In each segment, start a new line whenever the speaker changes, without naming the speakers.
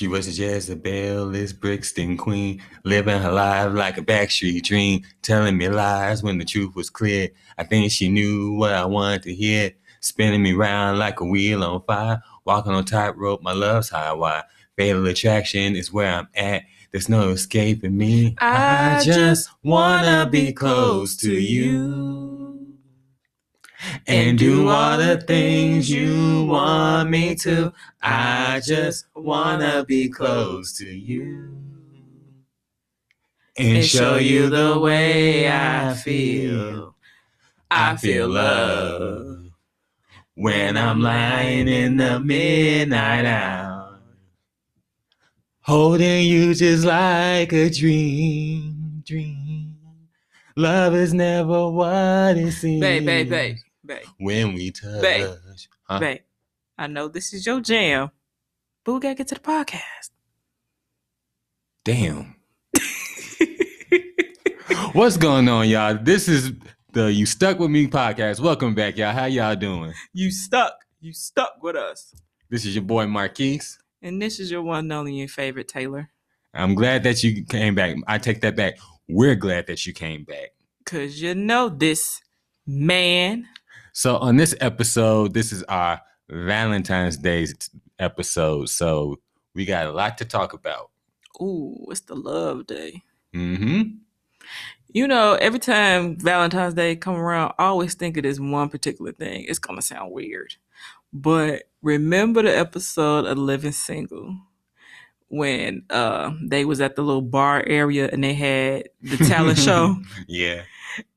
She was a Jezebel, this Brixton queen, living her life like a backstreet dream, telling me lies when the truth was clear. I think she knew what I wanted to hear, spinning me round like a wheel on fire, walking on tightrope. My love's high wire. Fatal attraction is where I'm at. There's no escaping me.
I just wanna be close to you.
And do all the things you want me to. I just wanna be close to you and show you the way I feel. I feel love when I'm lying in the midnight hour, holding you just like a dream, dream. Love is never what it seems.
Babe, babe, babe, babe,
When we touch,
Babe.
Huh?
babe. I know this is your jam, but we gotta get to the podcast.
damn. What's going on, y'all? This is the You Stuck With Me podcast. Welcome back, y'all. How y'all doing?
you stuck. You stuck with us.
This is your boy Marquis.
And this is your one and only your favorite Taylor.
I'm glad that you came back. I take that back. We're glad that you came back.
Cause you know this man.
So on this episode, this is our Valentine's Day episode. So we got a lot to talk about.
Ooh, it's the love day.
Mm-hmm.
You know, every time Valentine's Day come around, I always think of this one particular thing. It's gonna sound weird. But remember the episode of Living Single when uh they was at the little bar area and they had the talent show.
Yeah.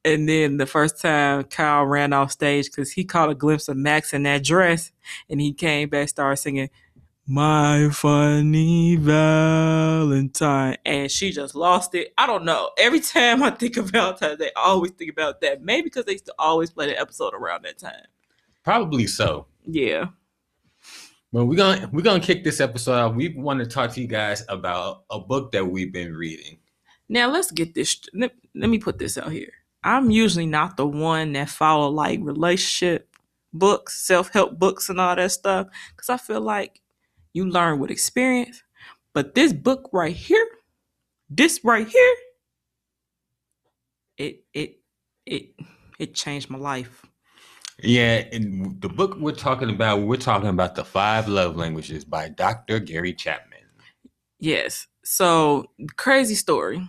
And then the first time Kyle ran off stage because he caught a glimpse of Max in that dress, and he came back, started singing "My Funny Valentine," and she just lost it. I don't know. Every time I think of Valentine's they always think about that. Maybe because they used to always play the episode around that time.
Probably so.
Yeah.
Well, we're gonna we're gonna kick this episode off. We want to talk to you guys about a book that we've been reading.
Now let's get this. Let, let me put this out here. I'm usually not the one that follow like relationship books, self help books, and all that stuff because I feel like you learn with experience. But this book right here, this right here, it it it it changed my life.
Yeah, and the book we're talking about, we're talking about the Five Love Languages by Dr. Gary Chapman.
Yes. So crazy story.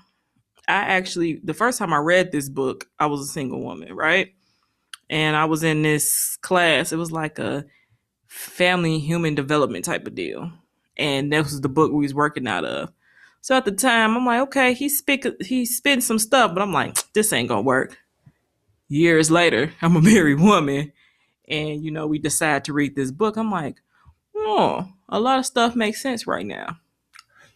I actually the first time I read this book, I was a single woman, right? And I was in this class. It was like a family human development type of deal. And that was the book we was working out of. So at the time, I'm like, okay, he's speak he's spitting some stuff, but I'm like, this ain't gonna work. Years later, I'm a married woman, and you know, we decide to read this book. I'm like, oh, a lot of stuff makes sense right now.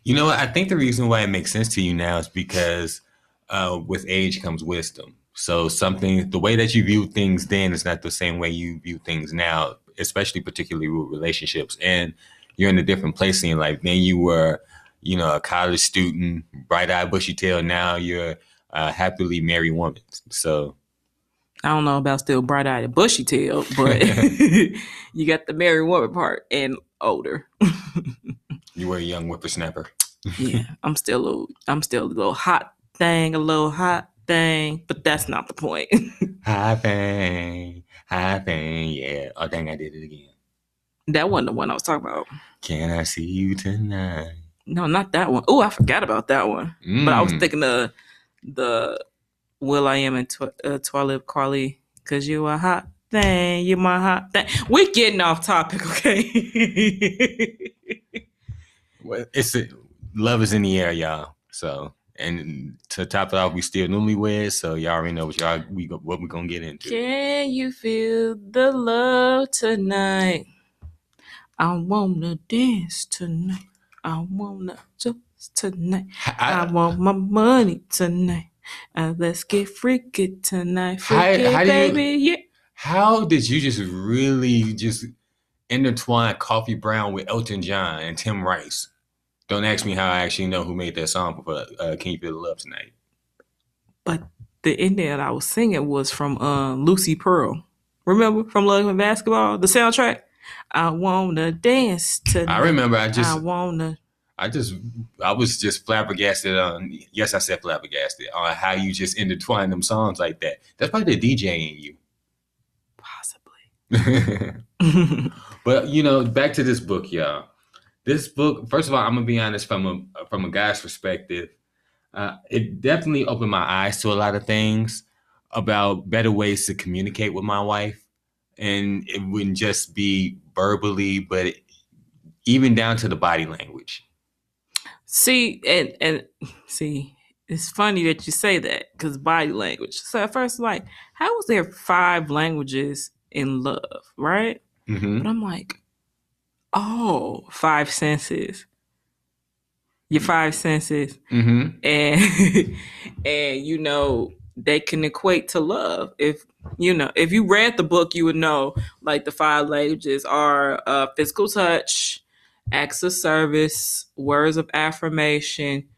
You know? I think the reason why it makes sense to you now is because uh, with age comes wisdom. So something, the way that you view things then is not the same way you view things now, especially particularly with relationships. And you're in a different place in life. Then you were, you know, a college student, bright eyed, bushy tail. Now you're a happily married woman. So
I don't know about still bright eyed and bushy tail, but you got the married woman part and older.
you were a young whippersnapper.
yeah, I'm still a little, I'm still a little hot thing, a little hot thing, but that's not the point.
hot thing, hot thing, yeah. Oh, dang, I did it again.
that wasn't the one I was talking about.
Can I see you tonight?
No, not that one. Oh, I forgot about that one. But I was
Mm.
thinking of the Will I Am and Tw- uh, Twilight Carly, because you a hot thing, you my hot thing. We're getting off topic, okay?
Well, it's a, love is in the air, y'all. So, and to top it off, we still newlyweds, so y'all already know what y'all we what we gonna get into.
Can you feel the love tonight? I wanna dance tonight. I wanna dance tonight. I,
I-
want my money tonight. Uh, let's get freaky tonight.
How-
Freaky,
how you-
baby, yeah.
how did you just really just intertwine Coffee Brown with Elton John and Tim Rice? Don't ask me how I actually know who made that song for uh, "Can You Feel the Love Tonight."
But the ending that I was singing was from uh, Lucy Pearl. Remember from Love and Basketball, the soundtrack? I wanna dance tonight.
I remember. I just
I wanna.
I just I was just flabbergasted on yes I said flabbergasted on how you just intertwine them songs like that. That's probably the DJ in you.
Possibly.
but you know, back to this book, y'all. This book, first of all, I'm gonna be honest from a from a guy's perspective. Uh, it definitely opened my eyes to a lot of things about better ways to communicate with my wife, and it wouldn't just be verbally, but even down to the body language.
See, and and see, it's funny that you say that because body language. So at first, like, how was there five languages in love, right?
hmm
But I'm like, oh, five senses. Your five senses,
hmm
and and you know they can equate to love. If you know, if you read the book, you would know like the five languages are uh, physical touch, acts of service, words of affirmation,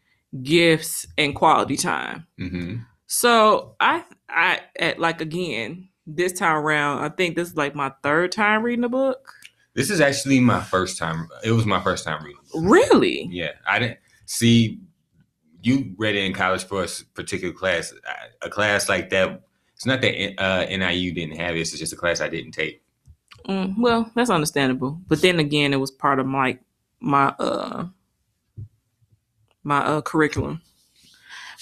gifts, and quality time.
hmm
So I, I, at like again this time around, I think this is like my third time reading the book.
This is actually my first time. It was my first time reading.
Really?
Yeah, I didn't see. You read it in college for a particular class. A class like that. It's not that uh, NIU didn't have it. It's just a class I didn't take.
Mm, well, that's understandable. But then again, it was part of my my uh my uh curriculum.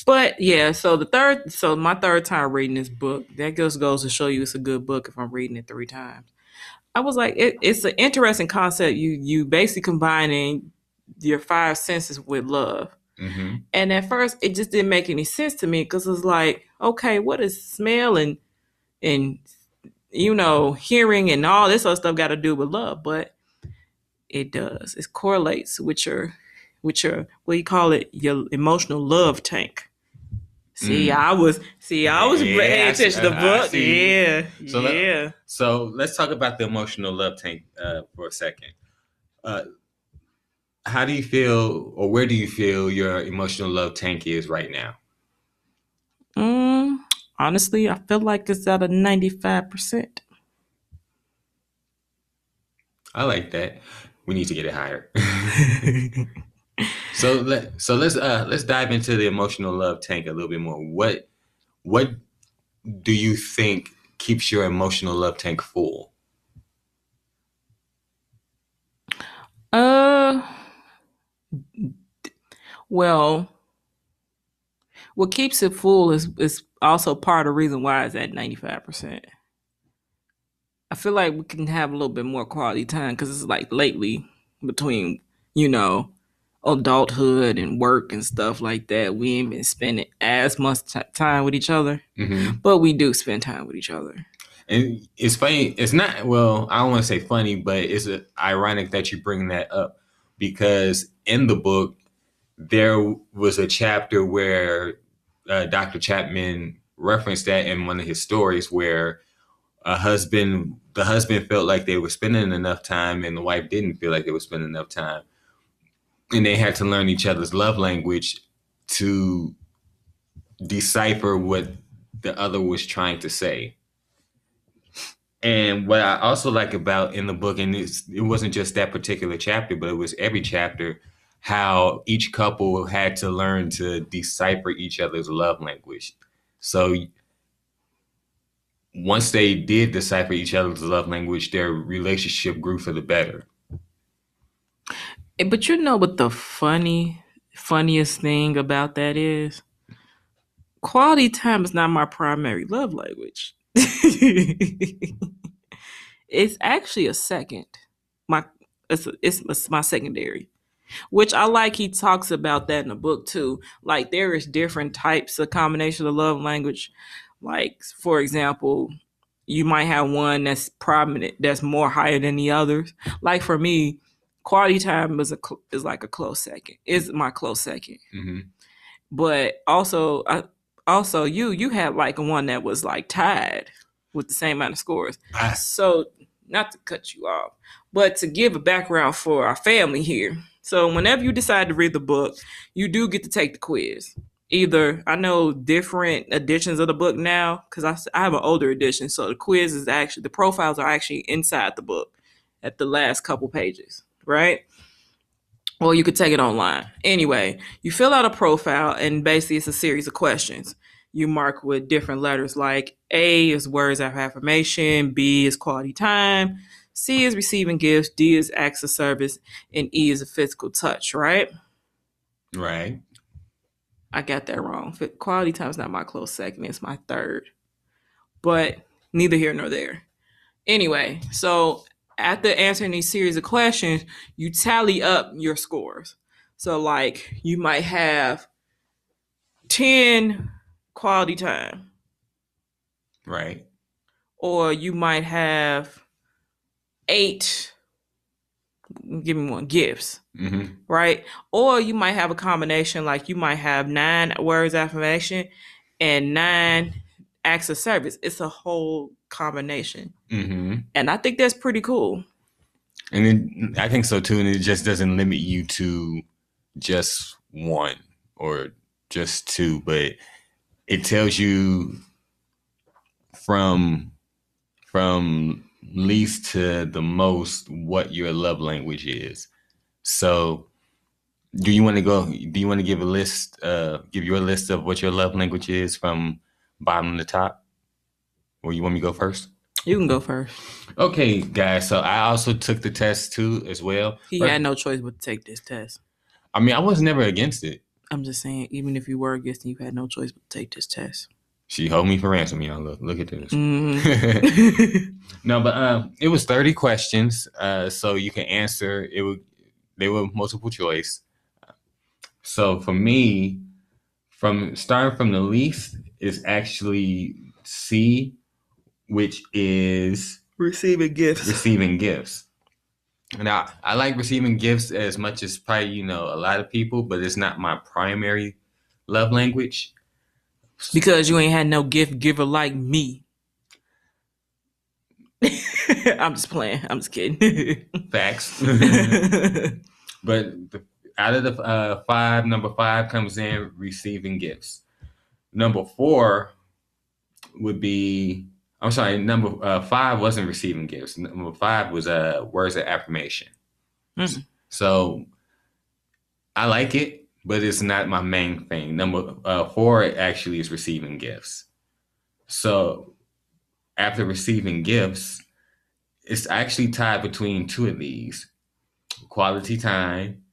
But yeah, so the third, so my third time reading this book, that just goes to show you it's a good book if I'm reading it three times. I was like, it, it's an interesting concept. You you basically combining your five senses with love.
hmm
And at first, it just didn't make any sense to me because it's like, okay, what is smell and and you know hearing and all this other stuff got to do with love? But it does. It correlates with your with your what do you call it? Your emotional love tank. See,
Mm.
I was see, I was
Yeah,
paying attention to the book. Yeah,
So let-
yeah.
So let's talk about the emotional love tank uh, for a second. Uh, how do you feel, or where do you feel your emotional love tank is right now?
Mm, honestly, I feel like it's at a ninety five percent.
I like that. We need to get it higher. so let so let's uh let's dive into the emotional love tank a little bit more. What what do you think keeps your emotional love tank full?
Uh, well, what keeps it full is is also part of the reason why it's at ninety five percent. I feel like we can have a little bit more quality time because it's like lately between you know adulthood and work and stuff like that. We ain't been spending as much ti time with each other,
hmm
but we do spend time with each other.
And it's funny. It's not well. I don't want to say funny, but it's ironic that you bring that up because in the book there was a chapter where uh, Dr. Chapman referenced that in one of his stories where a husband, the husband felt like they were spending enough time, and the wife didn't feel like they were spending enough time, and they had to learn each other's love language to decipher what the other was trying to say. And what I also like about in the book, and it wasn't just that particular chapter, but it was every chapter, how each couple had to learn to decipher each other's love language. So once they did decipher each other's love language, their relationship grew for the better.
Eh, But you know what the funny, funniest thing about that is? Quality time is not my primary love language. it's actually a second. My it's, it's it's my secondary, which I like. He talks about that in the book too. Like there is different types of combination of love language. Like for example, you might have one that's prominent, that's more higher than the others. Like for me, quality time is a is like a close second. Is my close second.
hmm
But also, I, also you you had like one that was like tied with the same amount of scores.
I,
So not to cut you off, but to give a background for our family here. So whenever you decide to read the book, you do get to take the quiz. Either I know different editions of the book now because I have an older edition, so the quiz is actually the profiles are actually inside the book at the last couple pages, right? Or you could take it online. Anyway, you fill out a profile, and basically, it's a series of questions. You mark with different letters like A is words of affirmation, B is quality time, C is receiving gifts, D is acts of service, and E is a physical touch, right?
Right.
I got that wrong. Quality time is not my close second, it's my third. But neither here nor there. Anyway, so after answering these series of questions, you tally up your scores. So, like, you might have 10 quality time,
Right.
or you might have eight, give me one, gifts.
hmm
right? Or you might have a combination, like you might have nine words affirmation and nine acts of service. It's a whole combination.
hmm
And I think that's pretty cool.
And then I think so too. And it just doesn't limit you to just one or just two, but it tells you from from least to the most what your love language is. So do you want to go do you want to give a list uh give your list of what your love language is from bottom to top? Or you want me to go first?
You can go first.
Okay, guys. So I also took the test too, as well.
He had no choice but to take this test.
I mean, I was never against it.
I'm just saying, even if you were against it, you had no choice but to take this test.
She hold me for ransom, y'all. Look, look at this.
Mhm.
no, but um, it was thirty questions, uh, so you can answer. It would they were multiple choice. So for me, from starting from the least is actually C, which is
Receiving gifts.
receiving gifts. Now, I like receiving gifts as much as probably, you know, a lot of people, but it's not my primary love language.
Because you ain't had no gift giver like me. I'm just playing. I'm just kidding.
Facts. but the, out of the uh, five, number five comes in receiving gifts. Number four would be, I'm sorry, number uh, five wasn't receiving gifts. Number five was uh, words of affirmation.
Mm.
So I like it, but it's not my main thing. Number uh, four actually is receiving gifts. So after receiving gifts, it's actually tied between two of these quality time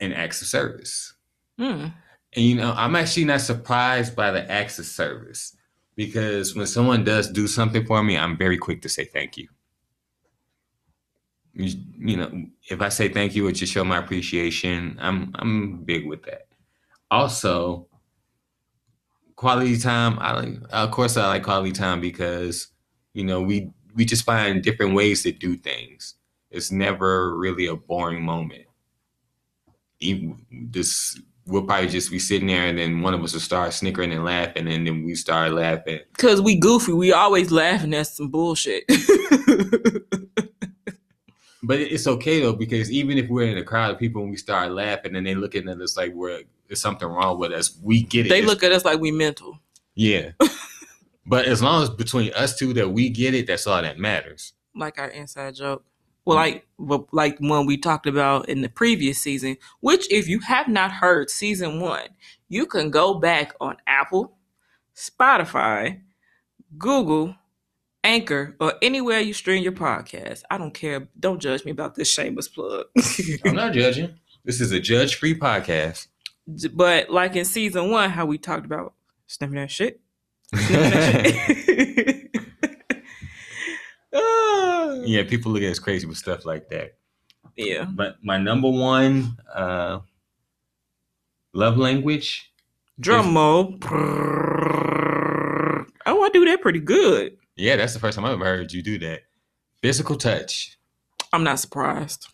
and acts of service.
Mm.
And you know, I'm actually not surprised by the acts of service because when someone does do something for me, I'm very quick to say thank you. You, you know, if I say thank you, it just show my appreciation. I'm I'm big with that. Also, quality time. I of course, I like quality time because you know we we just find different ways to do things. It's never really a boring moment. Even this we'll probably just be sitting there and then one of us will start snickering and laughing and then we start laughing.
Cause we goofy, we always laughing at some bullshit.
But it's okay though, because even if we're in a crowd of people and we start laughing and they looking at us like we're there's something wrong with us, we get it.
they look at us like we mental.
Yeah. but as long as between us two that we get it, that's all that matters.
Like our inside joke. Well, like well, like one we talked about in the previous season, which if you have not heard season one, you can go back on Apple, Spotify, Google, Anchor, or anywhere you stream your podcast. I don't care. Don't judge me about this shameless plug.
I'm not judging. This is a judge-free podcast.
but like in season one, how we talked about sniffing that shit. Sniffing that shit. Ah.
yeah, people look at us crazy with stuff like that.
yeah.
But my number one uh love language
Drum roll. Oh, I do that pretty good.
Yeah, that's the first time I've ever heard you do that. Physical touch.
I'm not surprised.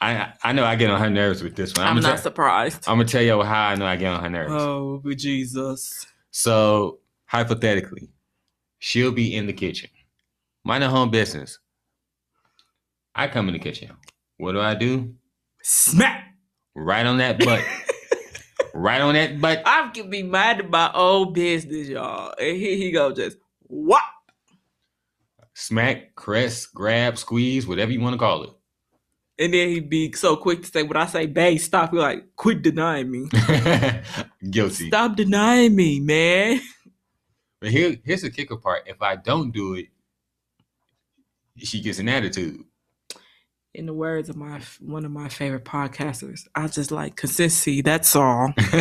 I I know I get on her nerves with this one.
I'm,
I'm,
not
gonna,
surprised.
I'm gonna tell you how I know I get on her nerves.
Oh, but Jesus.
So hypothetically, she'll be in the kitchen, mind her home business. I come in the kitchen. What do I do?
Smack.
Right on that butt. right on that butt.
I can be minding my own business, y'all. And here he go, just what?
Smack, caress, grab, squeeze, whatever you want to call it.
And then he'd be so quick to say, when I say, babe, stop, you're like, quit denying me.
Guilty.
Stop denying me, man.
But here, here's the kicker part. If I don't do it, she gets an attitude.
In the words of my one of my favorite podcasters, I just like consistency. That's all.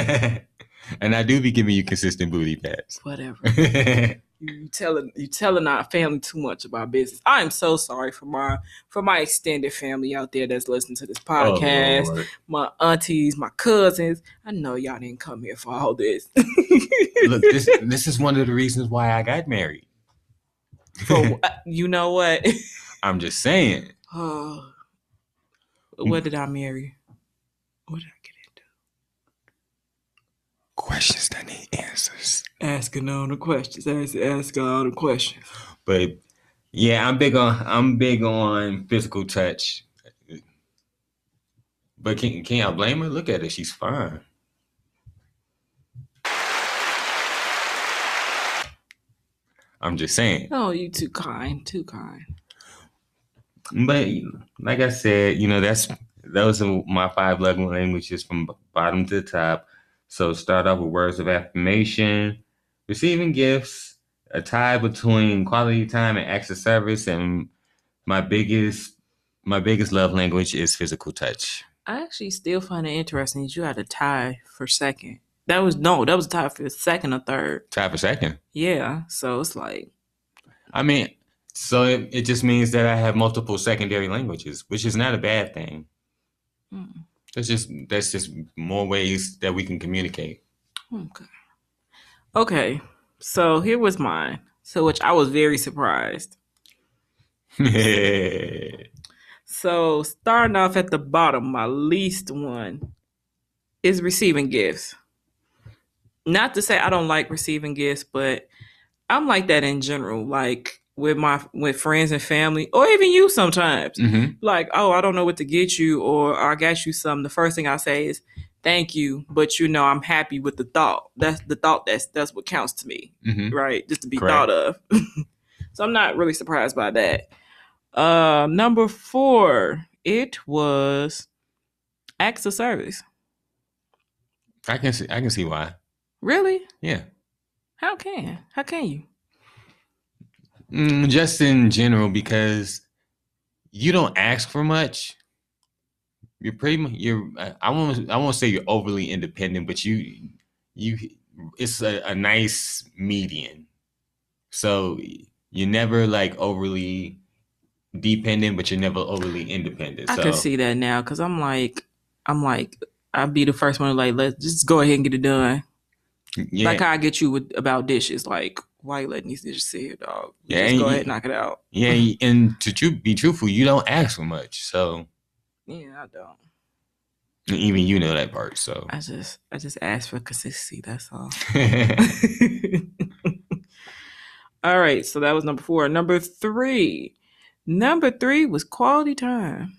and I do be giving you consistent booty pats.
Whatever. You, you telling you telling our family too much about business. I am so sorry for my for my extended family out there that's listening to this oh, podcast.
Oh,
my aunties, my cousins. I know y'all didn't come here for all this.
Look, this this is one of the reasons why I got married.
For you know what?
I'm just saying.
Oh, what did I marry? What did I get into?
Questions that need answers.
Asking all the questions. Ask, asking all the questions.
But yeah, I'm big on I'm big on physical touch. But can can I blame her? Look at her, she's fine. I'm just saying.
Oh, you too kind. Too kind.
But like I said, you know, that's those are my five love languages from bottom to top. So start off with words of affirmation, receiving gifts, a tie between quality time and acts of service, and my biggest my biggest love language is physical touch.
I actually still find it interesting that you had a tie for second. That was no, that was a tie for second or third.
Tie for second.
Yeah. So it's like,
I mean, so it, it just means that I have multiple secondary languages, which is not a bad thing.
mm,
That's just that's just more ways that we can communicate.
okay. Okay. So here was mine. So which I was very surprised. So starting off at the bottom, my least one is receiving gifts. Not to say I don't like receiving gifts, but I'm like that in general. Like with my with friends and family, or even you sometimes.
hmm
Like, oh, I don't know what to get you, or I got you something. The first thing I say is thank you, but you know I'm happy with the thought. That's the thought. That's that's what counts to me
hmm
right? Just to be
Correct.
thought of. so I'm not really surprised by that. Uh, number four, it was acts of service.
I can see I can see why.
Really?
Yeah.
How can? How can you?
Mm, just in general, because you don't ask for much. You're pretty much you're. I- I won't. I won't say you're overly independent, but you you. It's a, a nice median. So you're never like overly dependent, but you're never overly independent.
I
so
can see that now because I'm like, I'm like, I'd be the first one to like, let's just go ahead and get it done.
yeah,
Like how I get you with about dishes. Like, why you letting these dishes sit here, dog?
Yeah,
just go ahead and knock it out.
yeah, and to tru- be truthful, you don't ask for much. So
Yeah, I don't.
even you know that part. So
I just, I just ask for consistency. That's all. All right, so that was number four. Number three. Number three was quality time.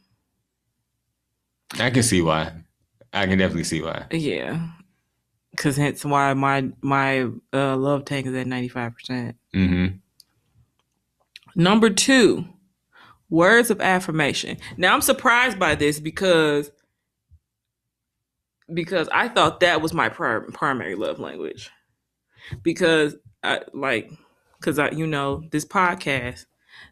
I can see why. I can definitely see why.
Yeah. Cause hence why my my uh, love tank is at 95%.
hmm
Number two, words of affirmation. Now I'm surprised by this because because I thought that was my pri- primary love language. Because I like because I you know this podcast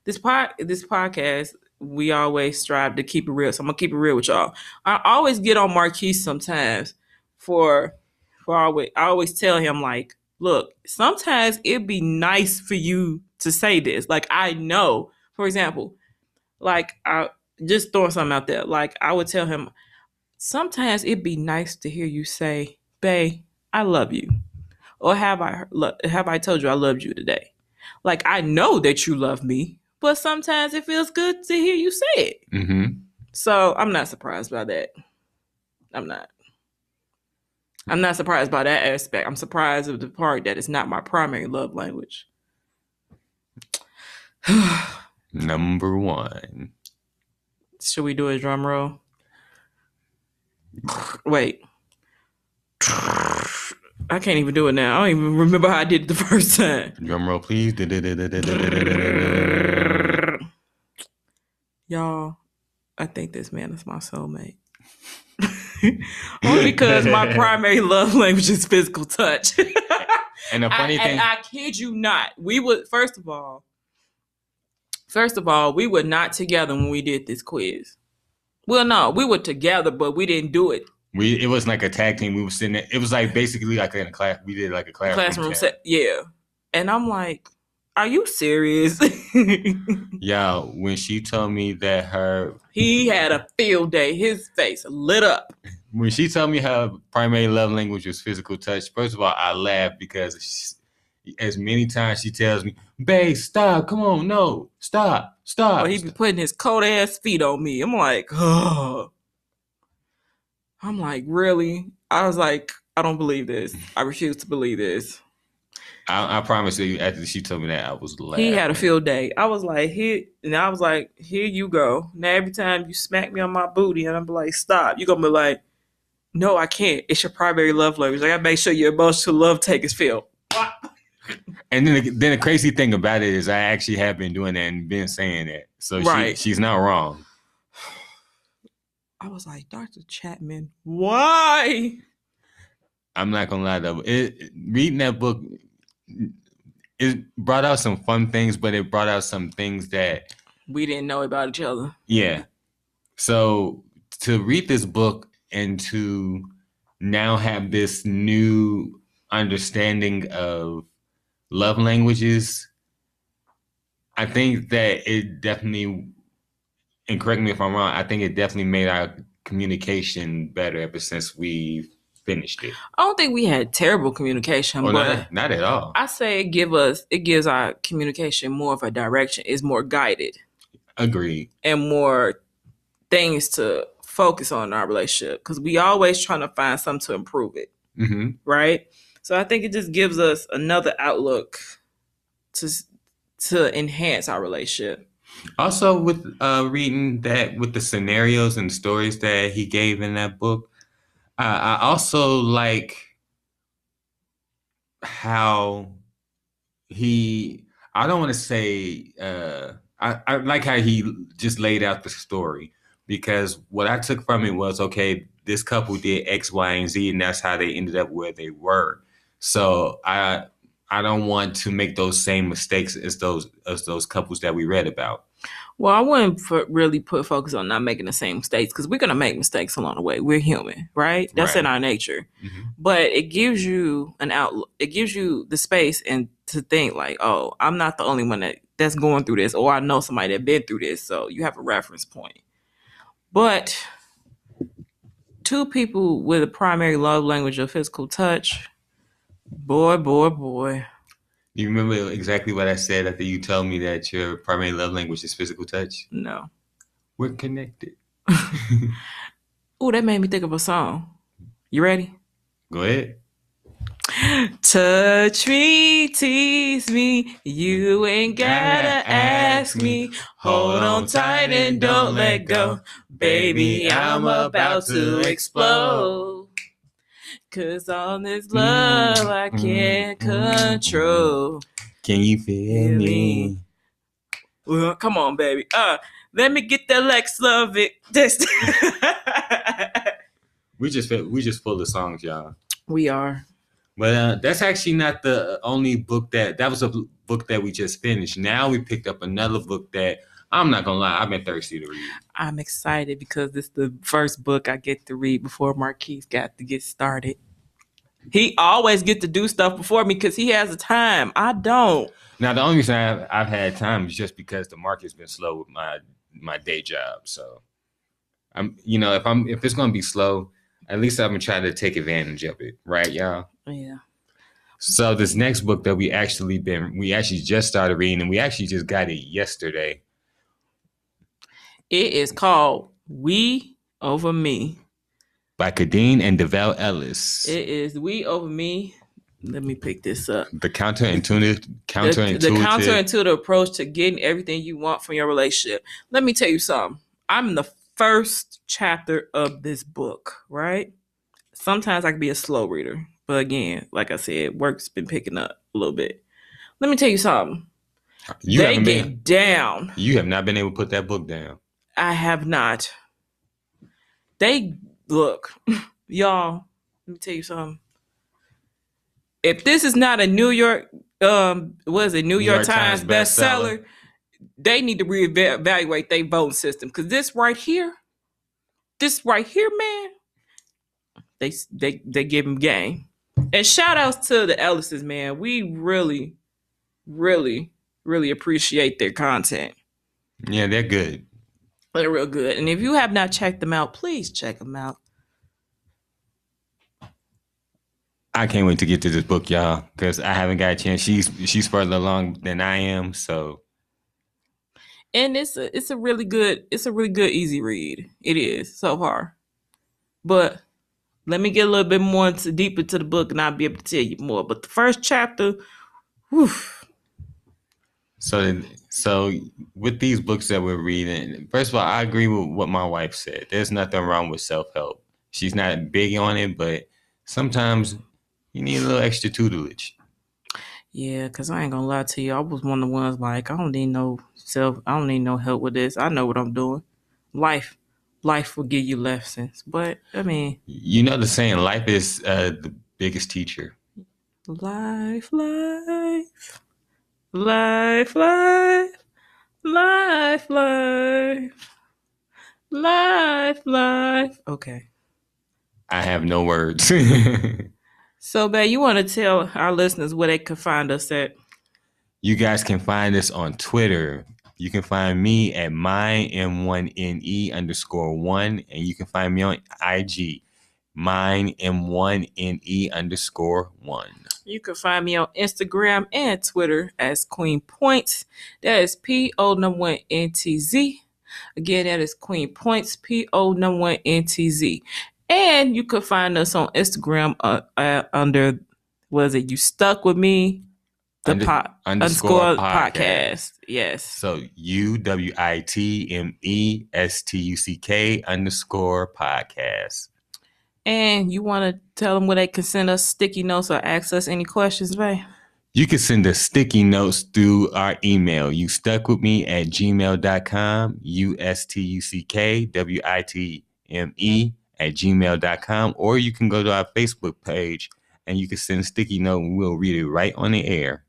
this pod this podcast we always strive to keep it real. So I'm gonna keep it real with y'all. I always get on Marquis sometimes for for always I always tell him like, look, sometimes it'd be nice for you to say this. Like I know, for example, like I just throwing something out there. Like I would tell him, sometimes it'd be nice to hear you say, "Bae, I love you," or have I have I told you I loved you today? Like I know that you love me, but sometimes it feels good to hear you say it.
hmm
So I'm not surprised by that. I'm not. I'm not surprised by that aspect. I'm surprised of the part that it's not my primary love language.
Number one.
Should we do a drum roll? Wait. I can't even do it now. I don't even remember how I did it the first time.
Drum roll, please.
Y'all, I think this man is my soulmate. Only because my primary love language is physical touch.
And the funny
I,
thing,
and I kid you not, we would first of all, first of all, we were not together when we did this quiz. Well, no, we were together, but we didn't do it
we it wasn't like a tag team. We were sitting there. It was like basically like in a class. We did like a classroom.
classroom set. Yeah, and I'm like, are you serious?
Yeah, when she told me that her
he had a field day. His face lit up.
when she told me her primary love language was physical touch, first of all, I laughed because she, as many times she tells me, "Babe, stop! Come on, no, stop, stop."
But he be putting his cold ass feet on me. I'm like, oh. I'm like, really? I was like, I don't believe this. I refuse to believe this.
I, I promise you, after she told me that, I was laughing.
He had a field day. I was like, here, and I was like, here you go. Now every time you smack me on my booty, and I'm like, stop. You're gonna be like, no, I can't. It's your primary love language. I gotta make sure your emotional love take is filled.
And then, the, then the crazy thing about it is, I actually have been doing that and been saying that, so
Right.
she, she's not wrong.
I was like, Dr. Chapman, why?
I'm not gonna lie though. It, reading that book, it brought out some fun things, but it brought out some things that
We didn't know about each other.
Yeah. So to read this book and to now have this new understanding of love languages, I think that it definitely, and correct me if I'm wrong, I think it definitely made our communication better ever since we finished it.
I don't think we had terrible communication,
Or
but
not, not at all.
I say it give us it gives our communication more of a direction. It's more guided
Agreed.
and more things to focus on in our relationship because we always trying to find something to improve it,
hmm
right? So I think it just gives us another outlook to to enhance our relationship.
Also, with uh, reading that with the scenarios and stories that he gave in that book, uh, I also like how he. I don't want to say. Uh, I, I like how he just laid out the story because what I took from it was okay. This couple did X, Y, and Z, and that's how they ended up where they were. So I I don't want to make those same mistakes as those as those couples that we read about.
Well, I wouldn't f- really put focus on not making the same mistakes because we're gonna make mistakes along the way. We're human, right? That's in our nature.
Mhm.
But it gives you an outlook. It gives you the space and to think like, oh, I'm not the only one that that's going through this, or I know somebody that been through this, so you have a reference point. But two people with a primary love language of physical touch, boy, boy, boy.
You remember exactly what I said after you told me that your primary love language is physical touch?
No.
We're connected.
Oh, that made me think of a song. You ready?
Go ahead.
Touch me, tease me, you ain't gotta ask me. Hold on tight and don't let go. Baby, I'm about to explode. Cause all this love I can't control.
Can you feel me?
Well, come on, baby. Uh, let me get that Lex Love it. This
We just we just full of songs, y'all.
we are.
But uh, that's actually not the only book that that was a book that we just finished. Now we picked up another book that I'm not gonna lie, I've been thirsty to read.
I'm excited because this is the first book I get to read before Marquis got to get started. He always get to do stuff before me because he has the time. I don't.
Now the only reason I've, I've had time is just because the market's been slow with my my day job. So I'm you know if I'm if it's gonna be slow, at least I'm gonna try to take advantage of it, right, y'all?
Yeah.
So this next book that we actually been we actually just started reading and we actually just got it yesterday.
It is called We Over Me.
By Kadeen and Deval Ellis.
It is We Over Me. Let me pick this up.
the counterintuitive,
The,
counterintuitive.
the counterintuitive approach to getting everything you want from your relationship. Let me tell you something. I'm in the first chapter of this book, right? Sometimes I can be a slow reader, but again, like I said, work's been picking up a little bit. Let me tell you something.
you
they get
been,
down.
you have not been able to put that book down.
I have not. They look, y'all. Let me tell you something. If this is not a New York, um, what is it, New, York, Times, bestseller, they need to reevaluate their voting system because this right here, this right here, man, they they they give him game. And shout outs to the Ellises, man. We really, really, really appreciate their content.
Yeah, they're good.
They're real good. And if you have not checked them out, please check them out.
I can't wait to get to this book, y'all, because I haven't got a chance. She's she's further along than I am, so.
And it's a it's a really good it's a really good easy read. It is so far, but let me get a little bit more into, deep into the book, and I'll be able to tell you more. But the first chapter, whew.
So so with these books that we're reading, first of all, I agree with what my wife said. There's nothing wrong with self help. She's not big on it, but sometimes you need a little extra tutelage.
Yeah, cause I ain't gonna lie to you. I was one of the ones like I don't need no self. I don't need no help with this. I know what I'm doing. Life, life will give you lessons. But I mean,
you know the saying, life is uh, the biggest teacher.
Life, life, life, life, life, life, life, life. Okay.
I have no words.
So, babe, you want to tell our listeners where they can find us at?
You guys can find us on Twitter. You can find me at my M1NE underscore one, and you can find me on IG, mine M1NE underscore one.
You can find me on Instagram and Twitter as Queen Points. That is P O number one N T Z. Again, that is Queen Points, P O number one N T Z. And you can find us on Instagram uh, uh, under was it you stuck with me the Under, po- underscore, underscore podcast. podcast. Yes.
So U W I T M E S T U C K underscore podcast.
And you want to tell them where they can send us sticky notes or ask us any questions, right?
You can send us sticky notes through our email. You stuck with me at gmail.com, U S T U C K W I T M E at gmail.com, or you can go to our Facebook page and you can send a sticky note and we'll read it right on the air.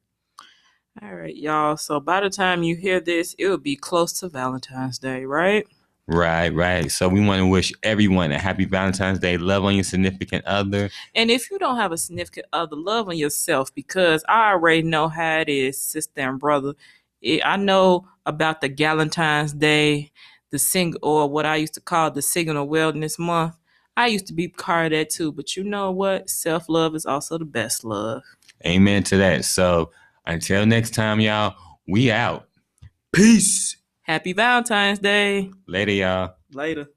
All right, y'all. So by the time you hear this, it will be close to Valentine's Day, right?
Right, right. So we want to wish everyone a happy Valentine's Day. Love on your significant other.
And if you don't have a significant other, love on yourself because I already know how it is, sister and brother. It, I know about the Valentine's Day the single or what I used to call the signal wellness month. I used to be part of that too, but you know what? Self love is also the best love.
Amen to that. So until next time, y'all, we out.
Peace. Happy Valentine's Day.
Later, y'all.
Later.